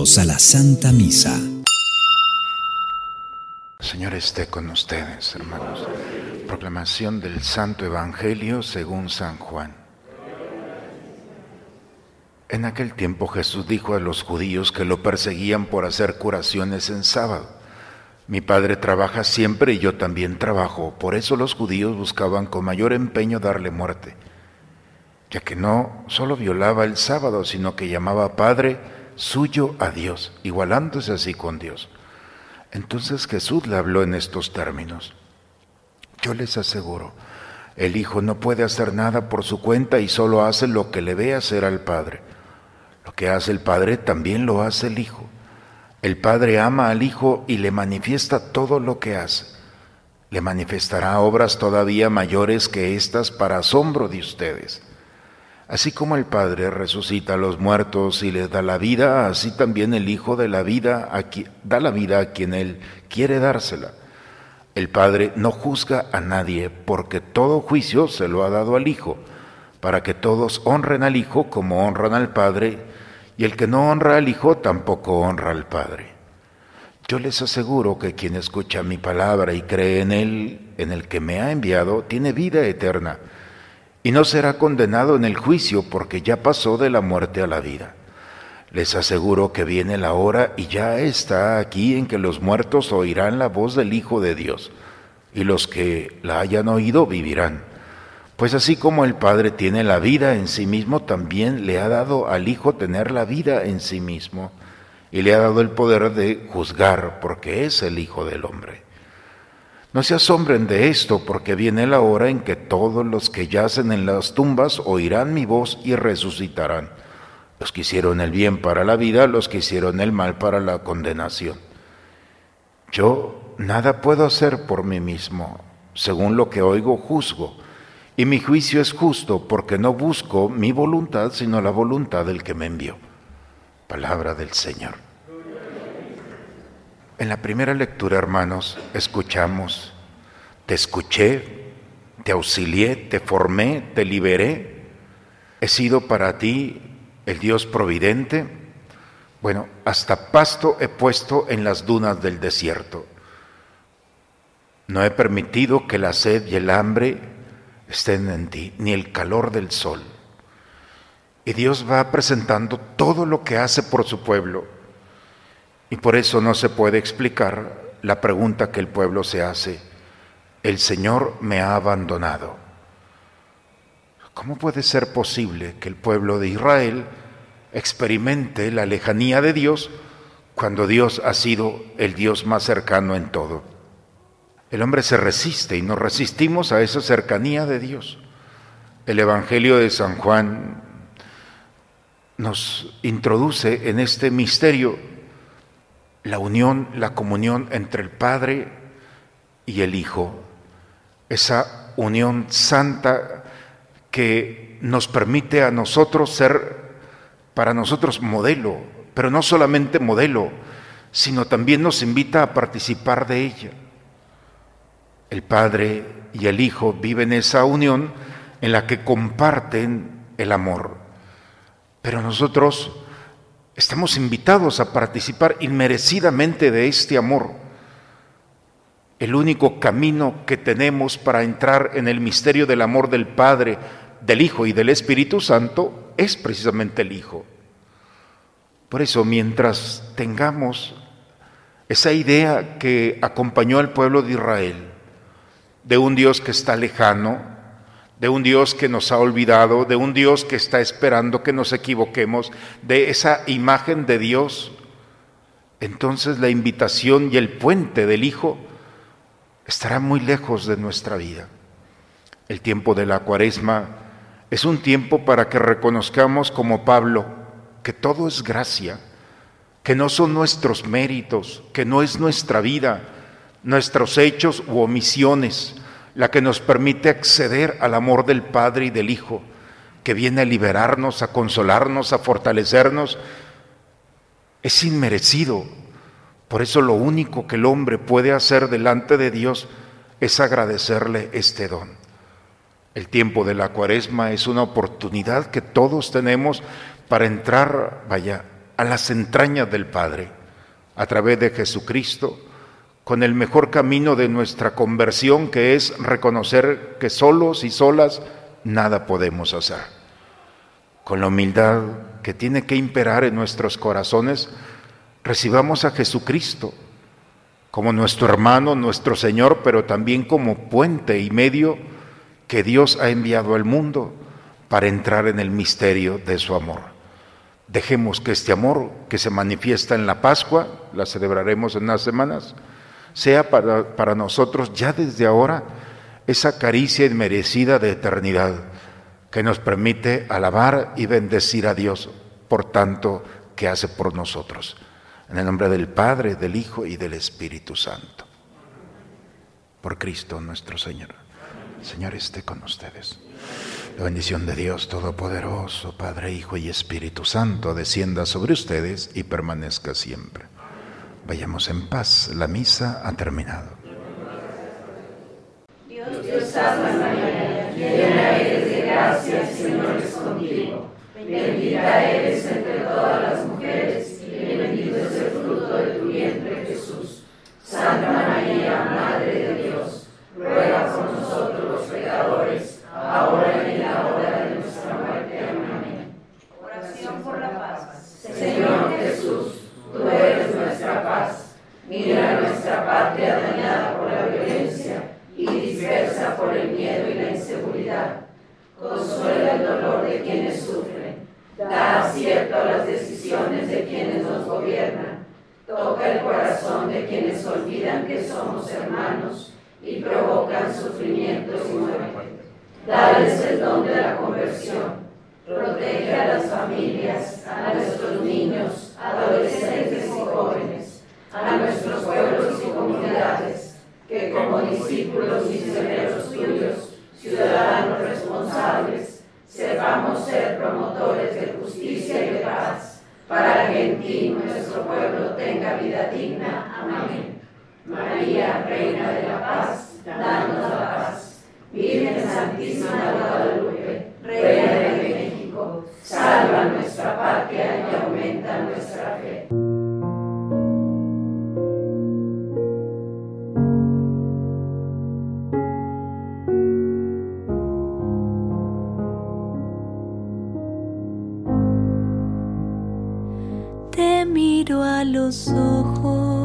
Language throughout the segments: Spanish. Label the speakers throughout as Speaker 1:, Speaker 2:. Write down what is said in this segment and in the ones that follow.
Speaker 1: A la Santa Misa.
Speaker 2: Señor esté con ustedes, hermanos. Proclamación del Santo Evangelio según San Juan. En aquel tiempo Jesús dijo a los judíos que lo perseguían por hacer curaciones en sábado. Mi padre trabaja siempre y yo también trabajo, por eso los judíos buscaban con mayor empeño darle muerte, ya que no solo violaba el sábado, sino que llamaba Padre suyo a Dios, igualándose así con Dios. Entonces Jesús le habló en estos términos. Yo les aseguro, el Hijo no puede hacer nada por su cuenta y solo hace lo que le ve hacer al Padre. Lo que hace el Padre también lo hace el Hijo. El Padre ama al Hijo y le manifiesta todo lo que hace. Le manifestará obras todavía mayores que estas para asombro de ustedes. Así como el Padre resucita a los muertos y les da la vida, así también el Hijo de la vida da la vida a quien Él quiere dársela. El Padre no juzga a nadie porque todo juicio se lo ha dado al Hijo, para que todos honren al Hijo como honran al Padre, y el que no honra al Hijo tampoco honra al Padre. Yo les aseguro que quien escucha mi palabra y cree en Él, en el que me ha enviado, tiene vida eterna y no será condenado en el juicio porque ya pasó de la muerte a la vida. Les aseguro que viene la hora y ya está aquí en que los muertos oirán la voz del Hijo de Dios, y los que la hayan oído vivirán. Pues así como el Padre tiene la vida en sí mismo, también le ha dado al Hijo tener la vida en sí mismo, y le ha dado el poder de juzgar, porque es el Hijo del Hombre. No se asombren de esto, porque viene la hora en que todos los que yacen en las tumbas oirán mi voz y resucitarán. Los que hicieron el bien para la vida, los que hicieron el mal para la condenación. Yo nada puedo hacer por mí mismo. Según lo que oigo, juzgo. Y mi juicio es justo, porque no busco mi voluntad, sino la voluntad del que me envió. Palabra del Señor. En la primera lectura, hermanos, escuchamos, te escuché, te auxilié, te formé, te liberé, he sido para ti el Dios providente. Bueno, hasta pasto he puesto en las dunas del desierto. No he permitido que la sed y el hambre estén en ti, ni el calor del sol. Y Dios va presentando todo lo que hace por su pueblo y por eso no se puede explicar la pregunta que el pueblo se hace, el Señor me ha abandonado. ¿Cómo puede ser posible que el pueblo de Israel experimente la lejanía de Dios cuando Dios ha sido el Dios más cercano en todo? El hombre se resiste y nos resistimos a esa cercanía de Dios. El Evangelio de San Juan nos introduce en este misterio la unión, la comunión entre el Padre y el Hijo, esa unión santa que nos permite a nosotros ser para nosotros modelo, pero no solamente modelo, sino también nos invita a participar de ella. El Padre y el Hijo viven esa unión en la que comparten el amor, pero nosotros Estamos invitados a participar inmerecidamente de este amor. El único camino que tenemos para entrar en el misterio del amor del Padre, del Hijo y del Espíritu Santo es precisamente el Hijo. Por eso, mientras tengamos esa idea que acompañó al pueblo de Israel, de un Dios que está lejano, de un Dios que nos ha olvidado, de un Dios que está esperando que nos equivoquemos, de esa imagen de Dios, entonces la invitación y el puente del Hijo estará muy lejos de nuestra vida. El tiempo de la cuaresma es un tiempo para que reconozcamos como Pablo que todo es gracia, que no son nuestros méritos, que no es nuestra vida, nuestros hechos u omisiones, la que nos permite acceder al amor del Padre y del Hijo, que viene a liberarnos, a consolarnos, a fortalecernos, es inmerecido. Por eso lo único que el hombre puede hacer delante de Dios es agradecerle este don. El tiempo de la cuaresma es una oportunidad que todos tenemos para entrar, vaya, a las entrañas del Padre a través de Jesucristo, con el mejor camino de nuestra conversión, que es reconocer que solos y solas nada podemos hacer. Con la humildad que tiene que imperar en nuestros corazones, recibamos a Jesucristo como nuestro hermano, nuestro Señor, pero también como puente y medio que Dios ha enviado al mundo para entrar en el misterio de su amor. Dejemos que este amor que se manifiesta en la Pascua, la celebraremos en unas semanas, sea para, para nosotros ya desde ahora esa caricia inmerecida de eternidad que nos permite alabar y bendecir a Dios por tanto que hace por nosotros. En el nombre del Padre, del Hijo y del Espíritu Santo. Por Cristo nuestro Señor. Señor esté con ustedes. La bendición de Dios Todopoderoso, Padre, Hijo y Espíritu Santo, descienda sobre ustedes y permanezca siempre. Vayamos en paz. La misa ha terminado.
Speaker 1: Dios, Dios salve María, llena eres de gracia, el Señor es contigo. Bendita eres entre todas las mujeres y bendito es el fruto de tu vientre Jesús. Santa María, Madre de Dios, ruega por nosotros los pecadores, ahora y en la hora de nuestra muerte. Amén. Oración por la paz. Señor Jesús, tú eres nuestra paz. Mira nuestra patria dañada por la violencia y dispersa por el miedo y la inseguridad. Consuela el dolor de quienes sufren. Da acierto a las decisiones de quienes nos gobiernan. Toca el corazón de quienes olvidan que somos hermanos y provocan sufrimientos y muerte. Dales el don de la conversión. Protege a las familias, a niños, adolescentes y jóvenes, a nuestros pueblos y comunidades, que como discípulos misioneros tuyos, ciudadanos responsables, sepamos ser promotores de justicia y de paz, para que en ti nuestro pueblo tenga vida digna. Amén. Reina de la Paz, danos la paz. Virgen Santísima de Guadalupe, Reina de México, salva nuestra patria y aumenta nuestra fe.
Speaker 3: Te miro a los ojos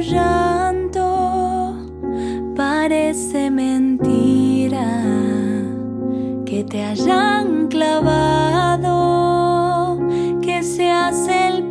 Speaker 3: llanto parece mentira que te hayan clavado, que seas el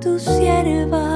Speaker 3: tu sierva.